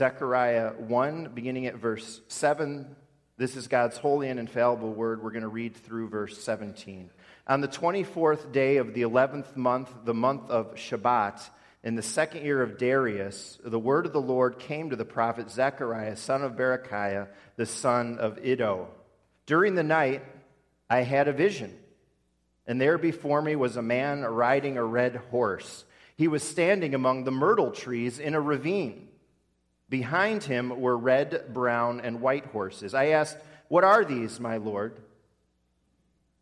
Zechariah 1, beginning at verse 7. This is God's holy and infallible word. We're going to read through verse 17. On the 24th day of the 11th month, the month of Shebat, in the second year of Darius, the word of the Lord came to the prophet Zechariah, son of Berechiah, the son of Iddo. During the night, I had a vision, and there before me was a man riding a red horse. He was standing among the myrtle trees in a ravine. Behind him were red, brown, and white horses. I asked, What are these, my Lord?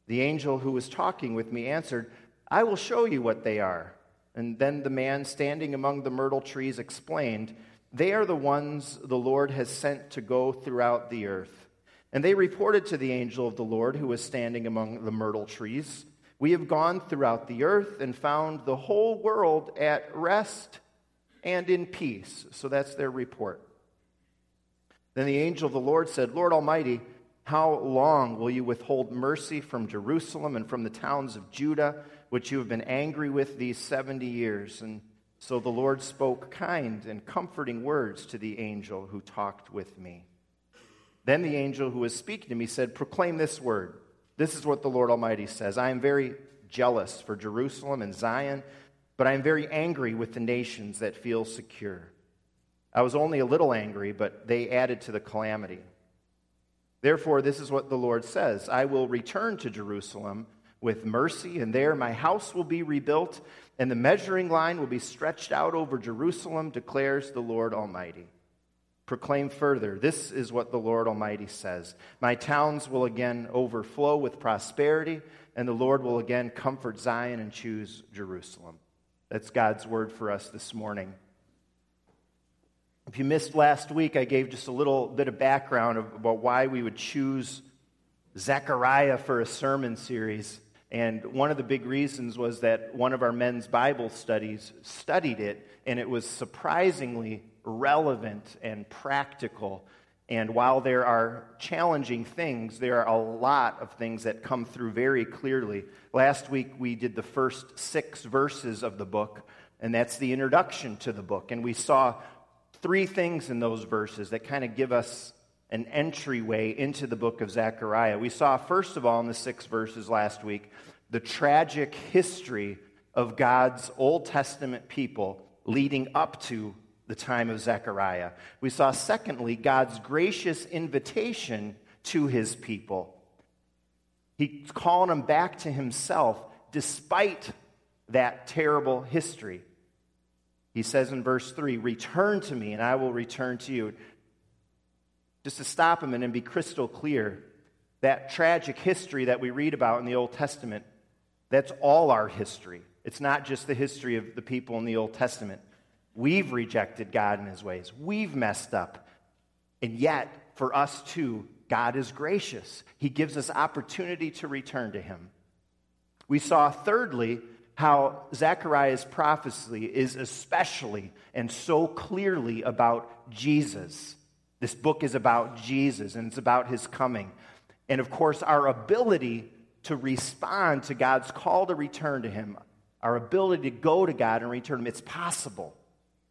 The angel who was talking with me answered, I will show you what they are. And then the man standing among the myrtle trees explained, They are the ones the Lord has sent to go throughout the earth. And they reported to the angel of the Lord who was standing among the myrtle trees, We have gone throughout the earth and found the whole world at rest and in peace. So that's their report. Then the angel of the Lord said, Lord Almighty, how long will you withhold mercy from Jerusalem and from the towns of Judah, which you have been angry with these 70 years? And so the Lord spoke kind and comforting words to the angel who talked with me. Then the angel who was speaking to me said, Proclaim this word. This is what the Lord Almighty says I am very jealous for Jerusalem and Zion but I am very angry with the nations that feel secure. I was only a little angry, but they added to the calamity. Therefore, this is what the Lord says I will return to Jerusalem with mercy, and there my house will be rebuilt, and the measuring line will be stretched out over Jerusalem, declares the Lord Almighty. Proclaim further, this is what the Lord Almighty says My towns will again overflow with prosperity, and the Lord will again comfort Zion and choose Jerusalem. That's God's word for us this morning. If you missed last week, I gave just a little bit of background about why we would choose Zechariah for a sermon series. And one of the big reasons was that one of our men's Bible studies studied it, and it was surprisingly relevant and practical and while there are challenging things, there are a lot of things that come through very clearly. Last week we did the first six verses of the book, and that's the introduction to the book. And we saw three things in those verses that kind of give us an entryway into the book of Zechariah. We saw, first of all, in the six verses last week, the tragic history of God's Old Testament people leading up to the time of Zechariah. We saw, secondly, God's gracious invitation to his people. He's calling them back to himself despite that terrible history. He says in verse 3 Return to me, and I will return to you. Just to stop him and be crystal clear, that tragic history that we read about in the Old Testament, that's all our history. It's not just the history of the people in the Old Testament. We've rejected God and his ways. We've messed up. And yet, for us too, God is gracious. He gives us opportunity to return to him. We saw, thirdly, how Zechariah's prophecy is especially and so clearly about Jesus. This book is about Jesus and it's about his coming. And of course, our ability to respond to God's call to return to him, our ability to go to God and return to him, it's possible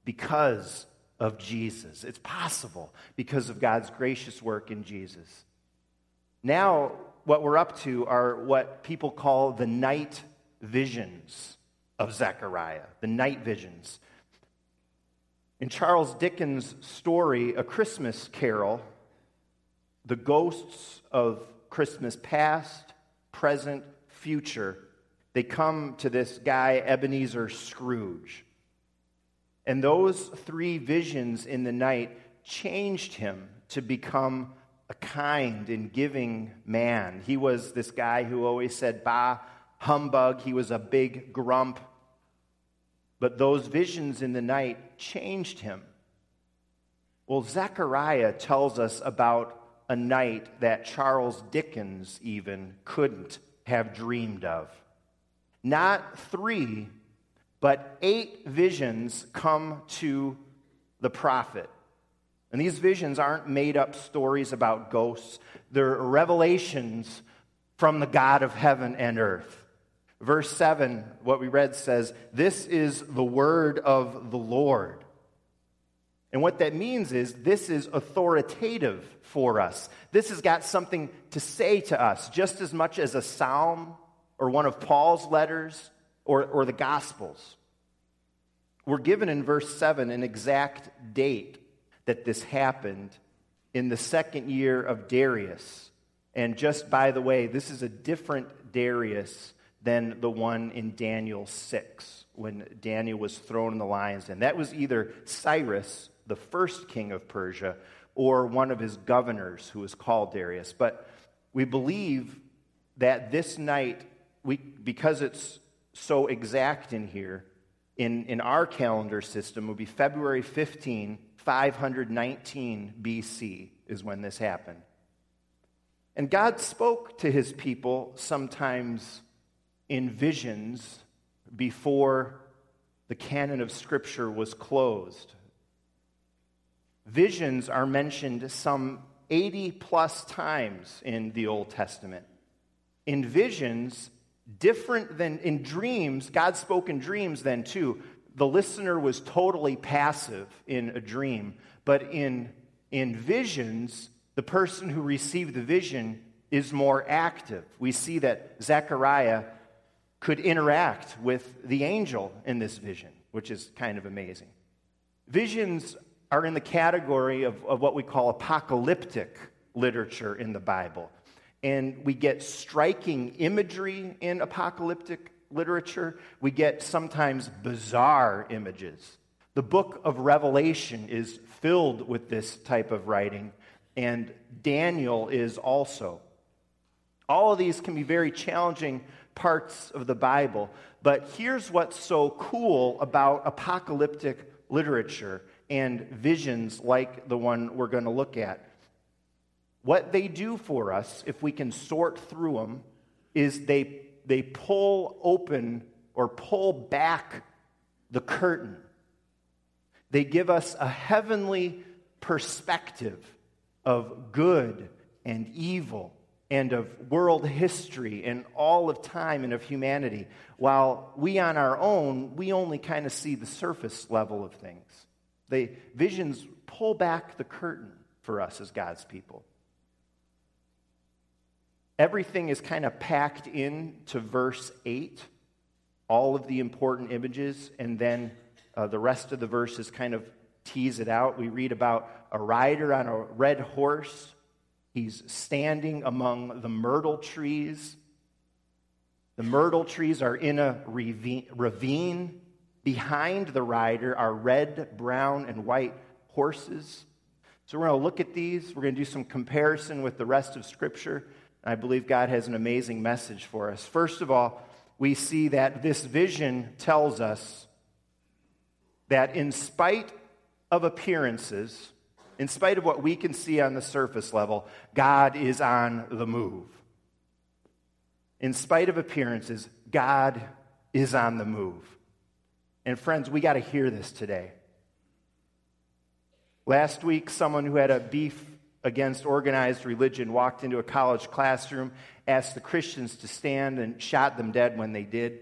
because of Jesus. It's possible because of God's gracious work in Jesus. Now, what we're up to are what people call the night visions of Zechariah, the night visions. In Charles Dickens' story, A Christmas Carol, the ghosts of Christmas past, present, future, they come to this guy, Ebenezer Scrooge. And those three visions in the night changed him to become a kind and giving man. He was this guy who always said, Bah, humbug. He was a big grump. But those visions in the night changed him. Well, Zechariah tells us about a night that Charles Dickens even couldn't have dreamed of. Not three, but eight visions come to the prophet. And these visions aren't made up stories about ghosts, they're revelations from the God of heaven and earth. Verse 7, what we read says, This is the word of the Lord. And what that means is this is authoritative for us. This has got something to say to us, just as much as a psalm or one of Paul's letters or, or the Gospels. We're given in verse 7 an exact date that this happened in the second year of Darius. And just by the way, this is a different Darius than the one in Daniel 6 when Daniel was thrown in the lion's den. That was either Cyrus, the first king of Persia, or one of his governors who was called Darius. But we believe that this night, we, because it's so exact in here, in, in our calendar system, would be February 15, 519 BC, is when this happened. And God spoke to his people sometimes in visions before the canon of Scripture was closed. Visions are mentioned some 80 plus times in the Old Testament. In visions, different than in dreams, God spoke in dreams then too. The listener was totally passive in a dream, but in, in visions, the person who received the vision is more active. We see that Zechariah could interact with the angel in this vision, which is kind of amazing. Visions are in the category of, of what we call apocalyptic literature in the Bible. And we get striking imagery in apocalyptic literature. We get sometimes bizarre images. The book of Revelation is filled with this type of writing, and Daniel is also. All of these can be very challenging parts of the Bible. But here's what's so cool about apocalyptic literature and visions like the one we're going to look at. What they do for us, if we can sort through them, is they, they pull open or pull back the curtain. They give us a heavenly perspective of good and evil and of world history and all of time and of humanity, while we on our own, we only kind of see the surface level of things. The visions pull back the curtain for us as God's people. Everything is kind of packed into verse 8, all of the important images, and then uh, the rest of the verses kind of tease it out. We read about a rider on a red horse He's standing among the myrtle trees. The myrtle trees are in a ravine. Behind the rider are red, brown, and white horses. So we're going to look at these. We're going to do some comparison with the rest of Scripture. I believe God has an amazing message for us. First of all, we see that this vision tells us that in spite of appearances, in spite of what we can see on the surface level, God is on the move. In spite of appearances, God is on the move. And friends, we got to hear this today. Last week, someone who had a beef against organized religion walked into a college classroom, asked the Christians to stand, and shot them dead when they did.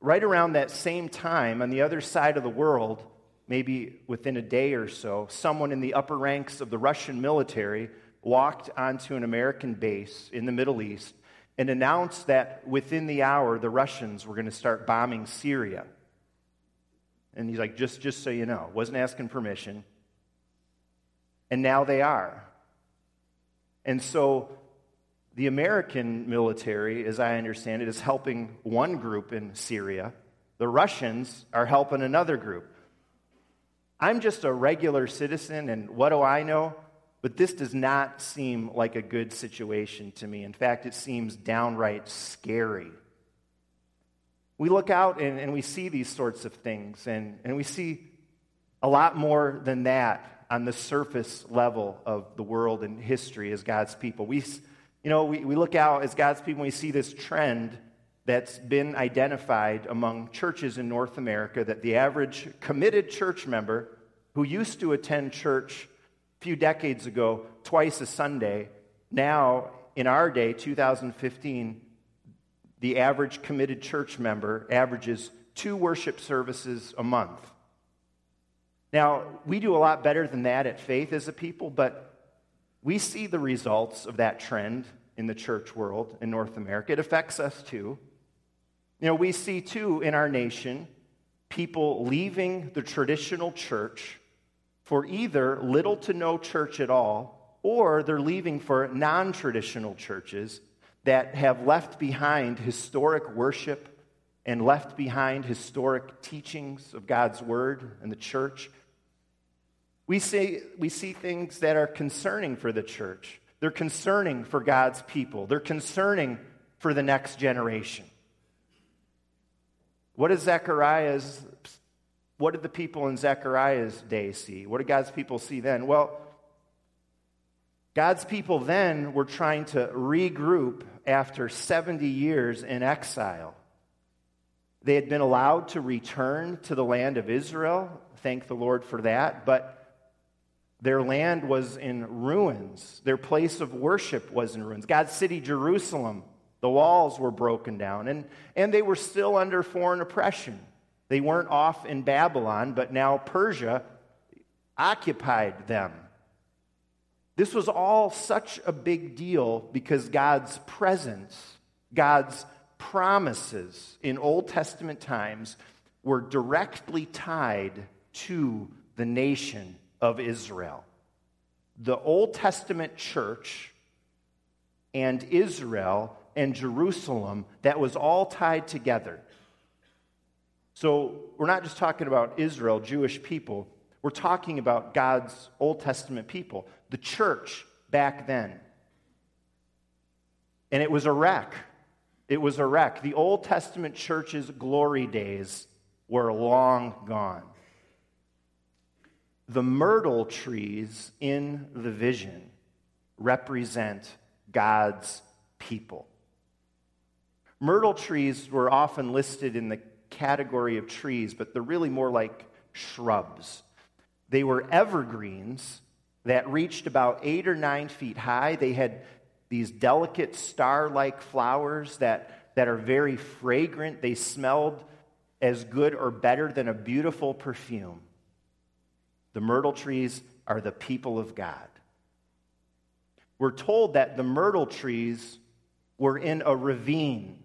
Right around that same time, on the other side of the world, maybe within a day or so, someone in the upper ranks of the Russian military walked onto an American base in the Middle East and announced that within the hour the Russians were going to start bombing Syria. And he's like, just, just so you know, wasn't asking permission. And now they are. And so the American military, as I understand it, is helping one group in Syria. The Russians are helping another group. I'm just a regular citizen, and what do I know? But this does not seem like a good situation to me. In fact, it seems downright scary. We look out and, and we see these sorts of things, and, and we see a lot more than that on the surface level of the world and history as God's people. We, you know, we, we look out as God's people and we see this trend that's been identified among churches in North America that the average committed church member who used to attend church a few decades ago twice a Sunday, now in our day, 2015, the average committed church member averages two worship services a month. Now, we do a lot better than that at faith as a people, but we see the results of that trend in the church world in North America. It affects us too. You know, we see too in our nation people leaving the traditional church for either little to no church at all, or they're leaving for non traditional churches that have left behind historic worship and left behind historic teachings of God's word and the church. We see, we see things that are concerning for the church. They're concerning for God's people. They're concerning for the next generation. What does Zechariah's what did the people in Zechariah's day see? What did God's people see then? Well, God's people then were trying to regroup after 70 years in exile. They had been allowed to return to the land of Israel. Thank the Lord for that. But their land was in ruins. Their place of worship was in ruins. God's city, Jerusalem, the walls were broken down. And, and they were still under foreign oppression. They weren't off in Babylon, but now Persia occupied them. This was all such a big deal because God's presence, God's promises in Old Testament times were directly tied to the nation of Israel. The Old Testament church and Israel and Jerusalem, that was all tied together. So we're not just talking about Israel, Jewish people. We're talking about God's Old Testament people, the church back then. And it was a wreck. It was a wreck. The Old Testament church's glory days were long gone. The myrtle trees in the vision represent God's people. Myrtle trees were often listed in the category of trees, but they're really more like shrubs. They were evergreens that reached about eight or nine feet high. They had these delicate star like flowers that, that are very fragrant. They smelled as good or better than a beautiful perfume. The myrtle trees are the people of God. We're told that the myrtle trees were in a ravine.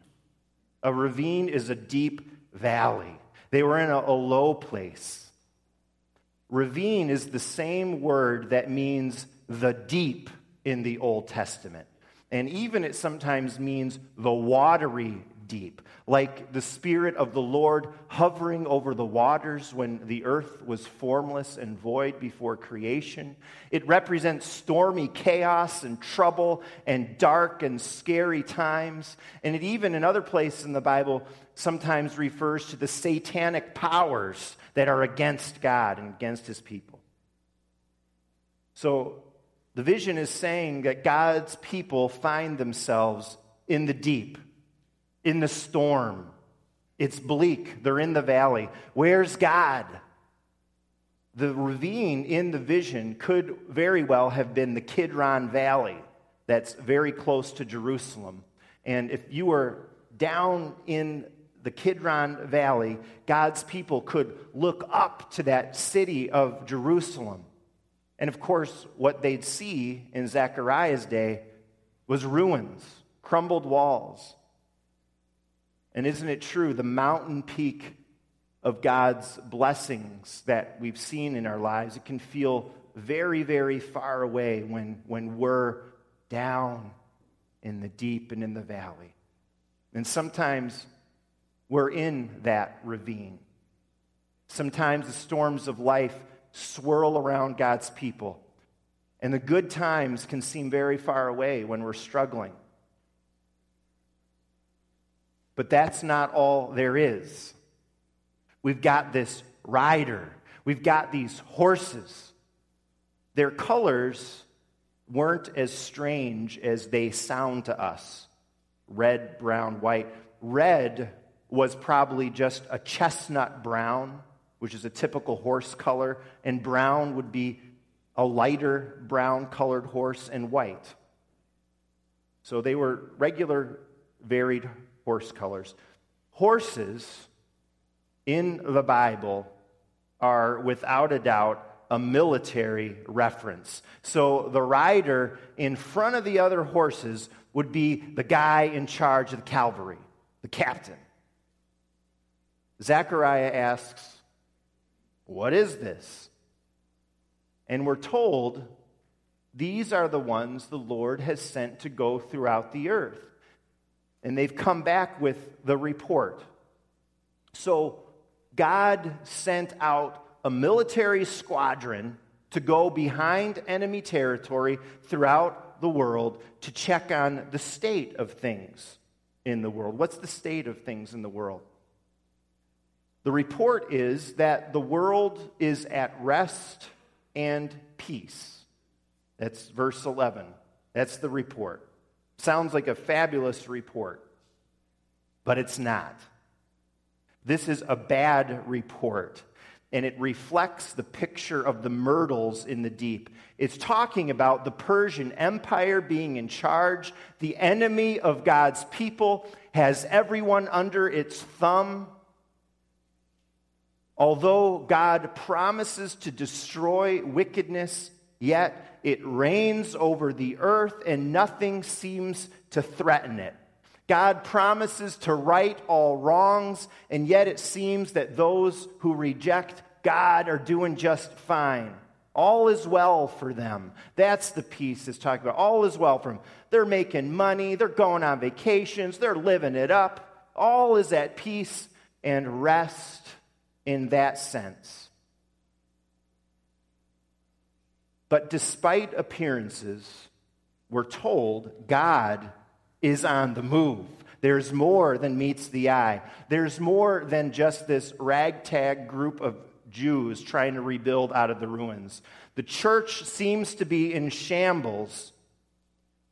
A ravine is a deep valley, they were in a, a low place. Ravine is the same word that means the deep in the Old Testament. And even it sometimes means the watery deep, like the Spirit of the Lord hovering over the waters when the earth was formless and void before creation. It represents stormy chaos and trouble and dark and scary times. And it even, in other places in the Bible, sometimes refers to the satanic powers that are against God and against his people. So the vision is saying that God's people find themselves in the deep in the storm. It's bleak. They're in the valley. Where's God? The ravine in the vision could very well have been the Kidron Valley that's very close to Jerusalem. And if you were down in the Kidron Valley, God's people could look up to that city of Jerusalem. And of course, what they'd see in Zechariah's day was ruins, crumbled walls, and isn't it true? The mountain peak of God's blessings that we've seen in our lives, it can feel very, very far away when, when we're down in the deep and in the valley. And sometimes we're in that ravine. Sometimes the storms of life swirl around God's people. And the good times can seem very far away when we're struggling. But that's not all there is. We've got this rider, we've got these horses. Their colors weren't as strange as they sound to us red, brown, white. Red was probably just a chestnut brown, which is a typical horse color, and brown would be a lighter brown colored horse, and white. So they were regular, varied horse colors. Horses in the Bible are without a doubt a military reference. So the rider in front of the other horses would be the guy in charge of the cavalry, the captain. Zechariah asks, What is this? And we're told these are the ones the Lord has sent to go throughout the earth. And they've come back with the report. So God sent out a military squadron to go behind enemy territory throughout the world to check on the state of things in the world. What's the state of things in the world? The report is that the world is at rest and peace. That's verse 11. That's the report. Sounds like a fabulous report, but it's not. This is a bad report, and it reflects the picture of the myrtles in the deep. It's talking about the Persian Empire being in charge. The enemy of God's people has everyone under its thumb Although God promises to destroy wickedness, yet it reigns over the earth and nothing seems to threaten it. God promises to right all wrongs, and yet it seems that those who reject God are doing just fine. All is well for them. That's the peace it's talking about. All is well for them. They're making money, they're going on vacations, they're living it up. All is at peace and rest in that sense. But despite appearances, we're told God is on the move. There's more than meets the eye. There's more than just this ragtag group of Jews trying to rebuild out of the ruins. The church seems to be in shambles,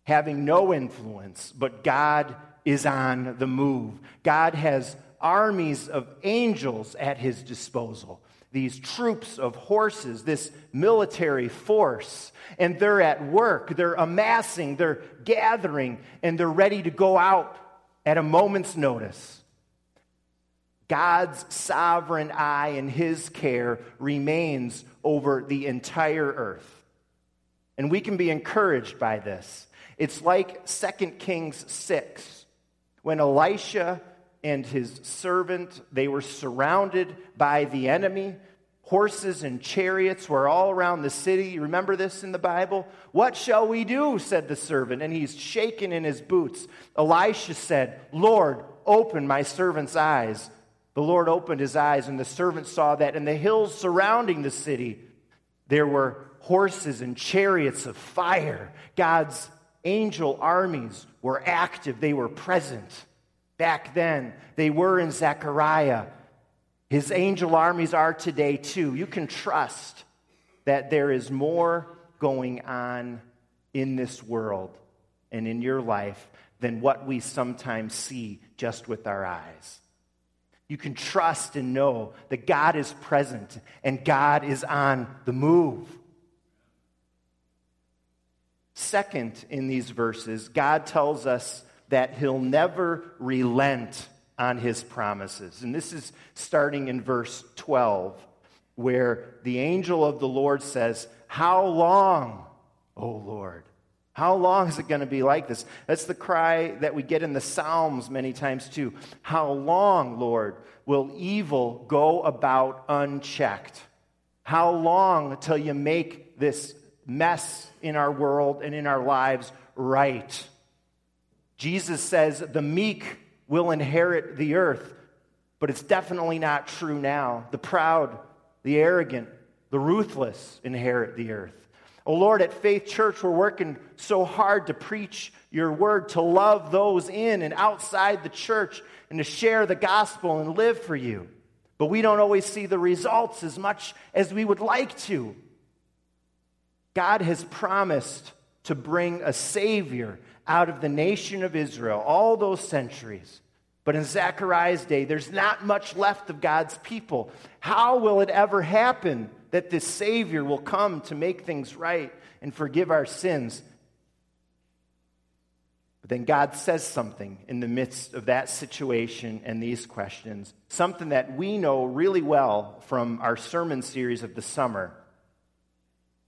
having no influence, but God is on the move. God has armies of angels at his disposal, these troops of horses, this military force. And they're at work, they're amassing, they're gathering, and they're ready to go out at a moment's notice. God's sovereign eye and his care remains over the entire earth. And we can be encouraged by this. It's like 2 Kings 6, when Elisha and his servant. They were surrounded by the enemy. Horses and chariots were all around the city. You remember this in the Bible? What shall we do? said the servant, and he's shaken in his boots. Elisha said, Lord, open my servant's eyes. The Lord opened his eyes, and the servant saw that in the hills surrounding the city there were horses and chariots of fire. God's angel armies were active, they were present back then. They were in Zechariah. His angel armies are today too. You can trust that there is more going on in this world and in your life than what we sometimes see just with our eyes. You can trust and know that God is present and God is on the move. Second, in these verses, God tells us that he'll never relent on his promises. And this is starting in verse 12, where the angel of the Lord says, How long, O Lord? How long is it going to be like this? That's the cry that we get in the Psalms many times too. How long, Lord, will evil go about unchecked? How long till you make this mess in our world and in our lives right? Jesus says the meek will inherit the earth, but it's definitely not true now. The proud, the arrogant, the ruthless inherit the earth. Oh Lord, at Faith Church, we're working so hard to preach your word, to love those in and outside the church, and to share the gospel and live for you. But we don't always see the results as much as we would like to. God has promised to bring a Savior out of the nation of Israel all those centuries. But in Zechariah's day, there's not much left of God's people. How will it ever happen that this Savior will come to make things right and forgive our sins? But then God says something in the midst of that situation and these questions, something that we know really well from our sermon series of the summer.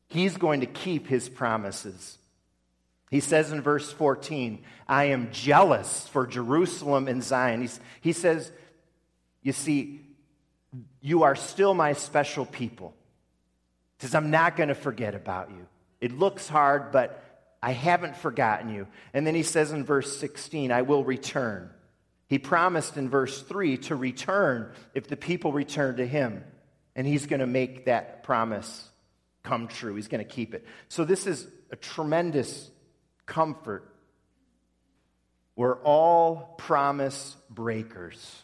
He's going to keep his promises. He says in verse 14, I am jealous for Jerusalem and Zion. He's, he says, You see, you are still my special people. He says, I'm not going to forget about you. It looks hard, but I haven't forgotten you. And then he says in verse 16, I will return. He promised in verse 3 to return if the people return to him. And he's going to make that promise come true. He's going to keep it. So this is a tremendous comfort. We're all promise breakers.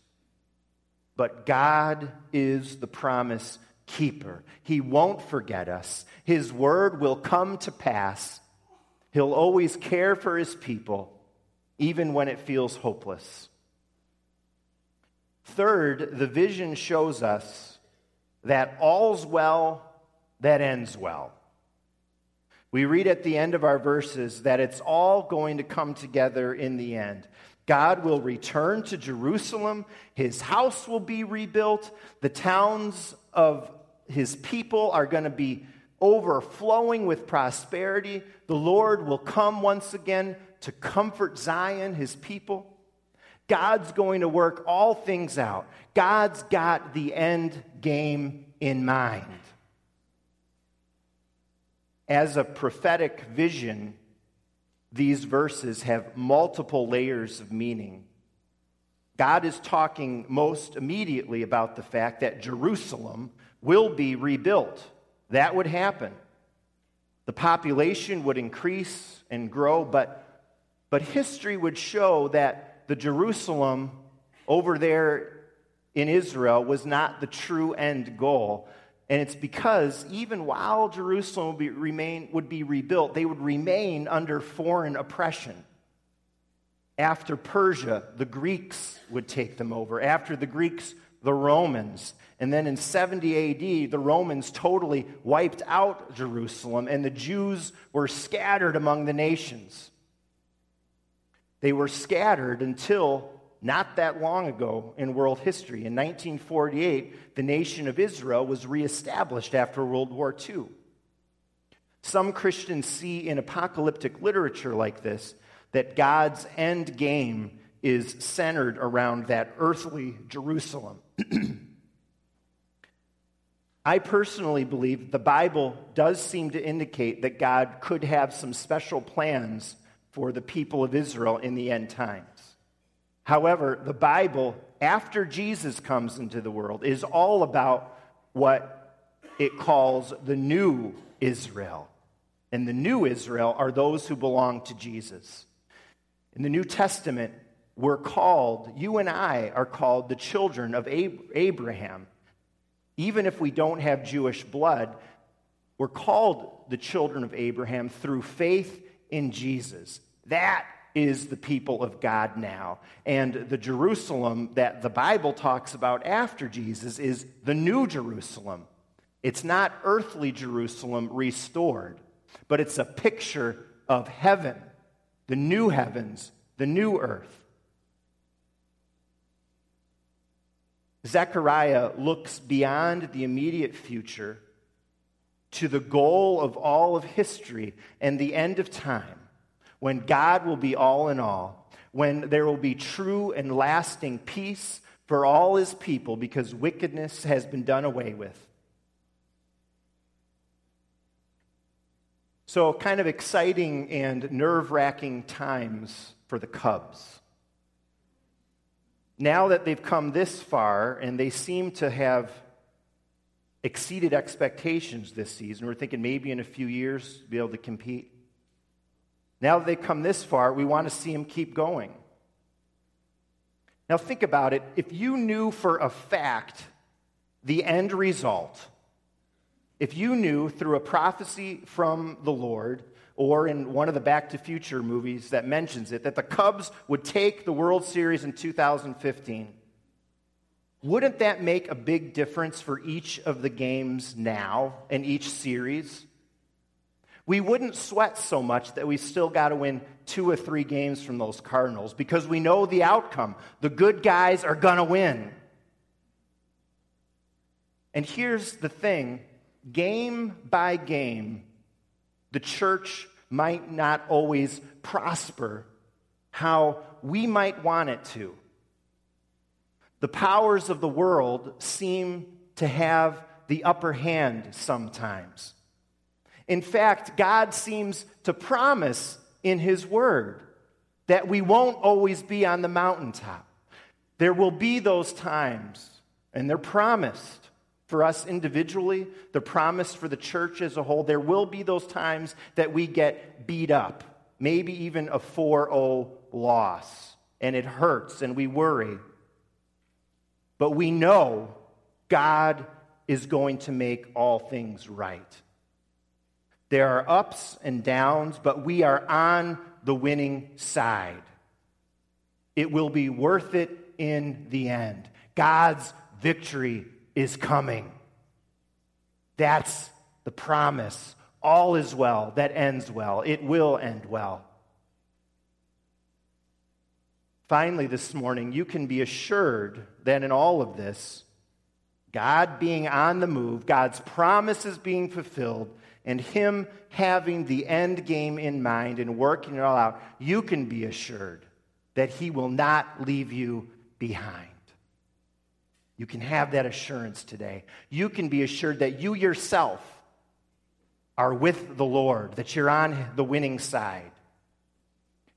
But God is the promise keeper. He won't forget us. His word will come to pass He'll always care for his people, even when it feels hopeless. Third, the vision shows us that all's well that ends well. We read at the end of our verses that it's all going to come together in the end. God will return to Jerusalem, his house will be rebuilt, the towns of his people are going to be overflowing with prosperity. The Lord will come once again to comfort Zion, his people. God's going to work all things out. God's got the end game in mind. As a prophetic vision, these verses have multiple layers of meaning. God is talking most immediately about the fact that Jerusalem will be rebuilt. That would happen. The population would increase and grow, but, but history would show that the Jerusalem over there in Israel was not the true end goal. And it's because even while Jerusalem would be, remain, would be rebuilt, they would remain under foreign oppression. After Persia, the Greeks would take them over. After the Greeks, the Romans. And then in 70 AD, the Romans totally wiped out Jerusalem, and the Jews were scattered among the nations. They were scattered until not that long ago in world history. In 1948, the nation of Israel was reestablished after World War II. Some Christians see in apocalyptic literature like this that God's end game is centered around that earthly Jerusalem. I personally believe the Bible does seem to indicate that God could have some special plans for the people of Israel in the end times. However, the Bible, after Jesus comes into the world, is all about what it calls the new Israel. And the new Israel are those who belong to Jesus. In the New Testament, we're called, you and I are called the children of Abraham. Even if we don't have Jewish blood, we're called the children of Abraham through faith in Jesus. That is the people of God now. And the Jerusalem that the Bible talks about after Jesus is the new Jerusalem. It's not earthly Jerusalem restored, but it's a picture of heaven, the new heavens, the new earth. Zechariah looks beyond the immediate future to the goal of all of history and the end of time, when God will be all in all, when there will be true and lasting peace for all his people because wickedness has been done away with. So, kind of exciting and nerve wracking times for the Cubs now that they've come this far and they seem to have exceeded expectations this season, we're thinking maybe in a few years be able to compete. Now that they've come this far, we want to see them keep going. Now, think about it. If you knew for a fact the end result, if you knew through a prophecy from the Lord or in one of the Back to Future movies that mentions it, that the Cubs would take the World Series in 2015. Wouldn't that make a big difference for each of the games now and each series? We wouldn't sweat so much that we still got to win two or three games from those Cardinals because we know the outcome. The good guys are going to win. And here's the thing game by game, the church might not always prosper how we might want it to. The powers of the world seem to have the upper hand sometimes. In fact, God seems to promise in His Word that we won't always be on the mountaintop. There will be those times, and they're promised for us individually, they're promised for the church as a whole. There will be those times that we get beat up, maybe even a 4 0 loss, and it hurts and we worry. But we know God is going to make all things right. There are ups and downs, but we are on the winning side. It will be worth it in the end. God's victory is coming. That's the promise. All is well that ends well. It will end well. Finally, this morning, you can be assured that in all of this, God being on the move, God's promises being fulfilled, and Him having the end game in mind and working it all out, you can be assured that He will not leave you behind. You can have that assurance today. You can be assured that you yourself are with the Lord, that you're on the winning side.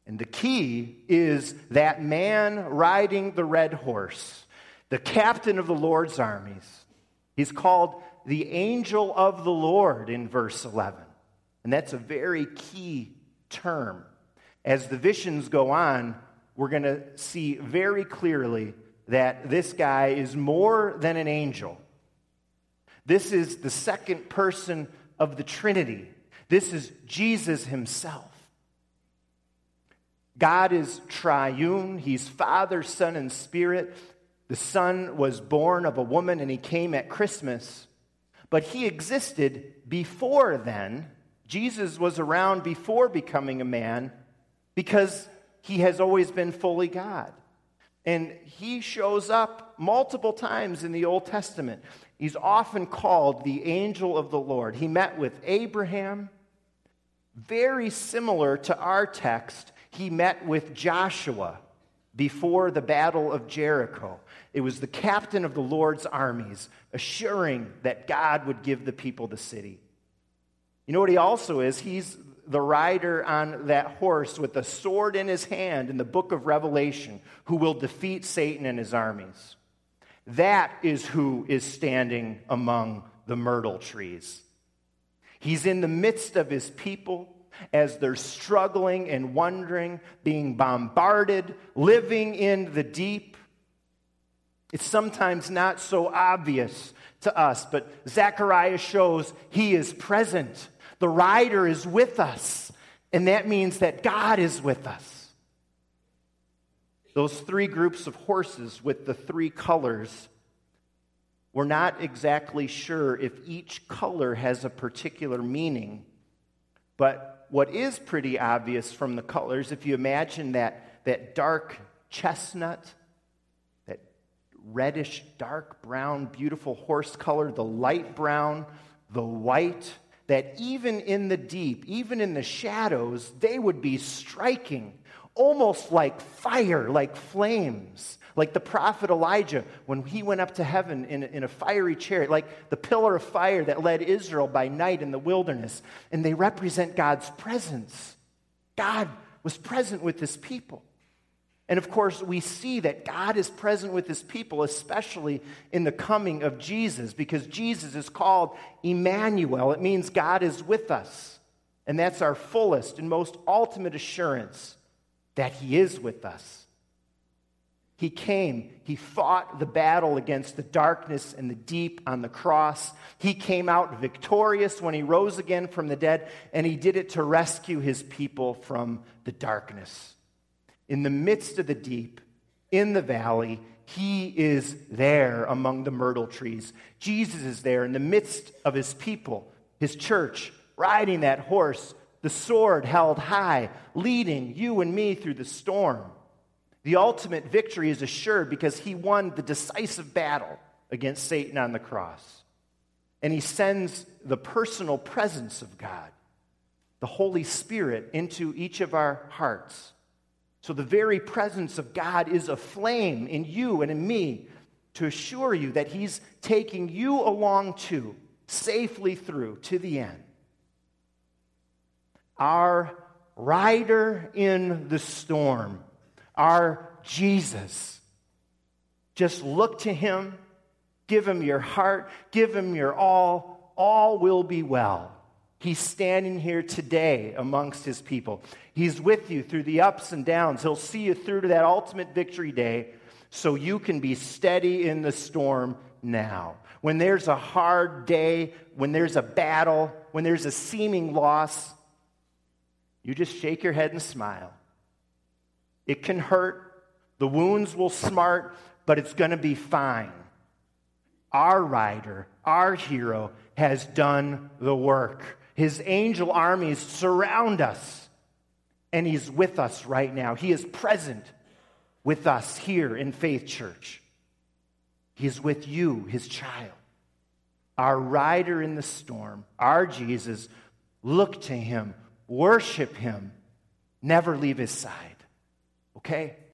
And the key is that man riding the red horse, the captain of the Lord's armies. He's called the angel of the Lord in verse 11. And that's a very key term. As the visions go on, we're going to see very clearly that this guy is more than an angel. This is the second person of the Trinity. This is Jesus himself. God is triune. He's Father, Son, and Spirit. The Son was born of a woman and he came at Christmas. But he existed before then. Jesus was around before becoming a man because he has always been fully God. And he shows up multiple times in the Old Testament. He's often called the angel of the Lord. He met with Abraham, very similar to our text. He met with Joshua before the battle of Jericho. It was the captain of the Lord's armies assuring that God would give the people the city. You know what he also is? He's the rider on that horse with a sword in his hand in the book of Revelation who will defeat Satan and his armies. That is who is standing among the myrtle trees. He's in the midst of his people as they're struggling and wondering, being bombarded, living in the deep. It's sometimes not so obvious to us, but Zechariah shows he is present. The rider is with us, and that means that God is with us. Those three groups of horses with the three colors, we're not exactly sure if each color has a particular meaning. But what is pretty obvious from the colors, if you imagine that, that dark chestnut, reddish, dark brown, beautiful horse color, the light brown, the white, that even in the deep, even in the shadows, they would be striking, almost like fire, like flames. Like the prophet Elijah when he went up to heaven in, in a fiery chariot, like the pillar of fire that led Israel by night in the wilderness. And they represent God's presence. God was present with his people. And of course, we see that God is present with his people, especially in the coming of Jesus, because Jesus is called Emmanuel. It means God is with us. And that's our fullest and most ultimate assurance that he is with us. He came, he fought the battle against the darkness and the deep on the cross. He came out victorious when he rose again from the dead, and he did it to rescue his people from the darkness in the midst of the deep, in the valley, he is there among the myrtle trees. Jesus is there in the midst of his people, his church, riding that horse, the sword held high, leading you and me through the storm. The ultimate victory is assured because he won the decisive battle against Satan on the cross. And he sends the personal presence of God, the Holy Spirit, into each of our hearts. So the very presence of God is a flame in you and in me to assure you that he's taking you along too, safely through to the end. Our rider in the storm our Jesus. Just look to him, give him your heart, give him your all. All will be well. He's standing here today amongst his people. He's with you through the ups and downs. He'll see you through to that ultimate victory day so you can be steady in the storm now. When there's a hard day, when there's a battle, when there's a seeming loss, you just shake your head and smile. It can hurt, the wounds will smart, but it's going to be fine. Our rider, our hero, has done the work. His angel armies surround us, and he's with us right now. He is present with us here in Faith Church. He is with you, his child. Our rider in the storm, our Jesus, look to him, worship him, never leave his side. Okay?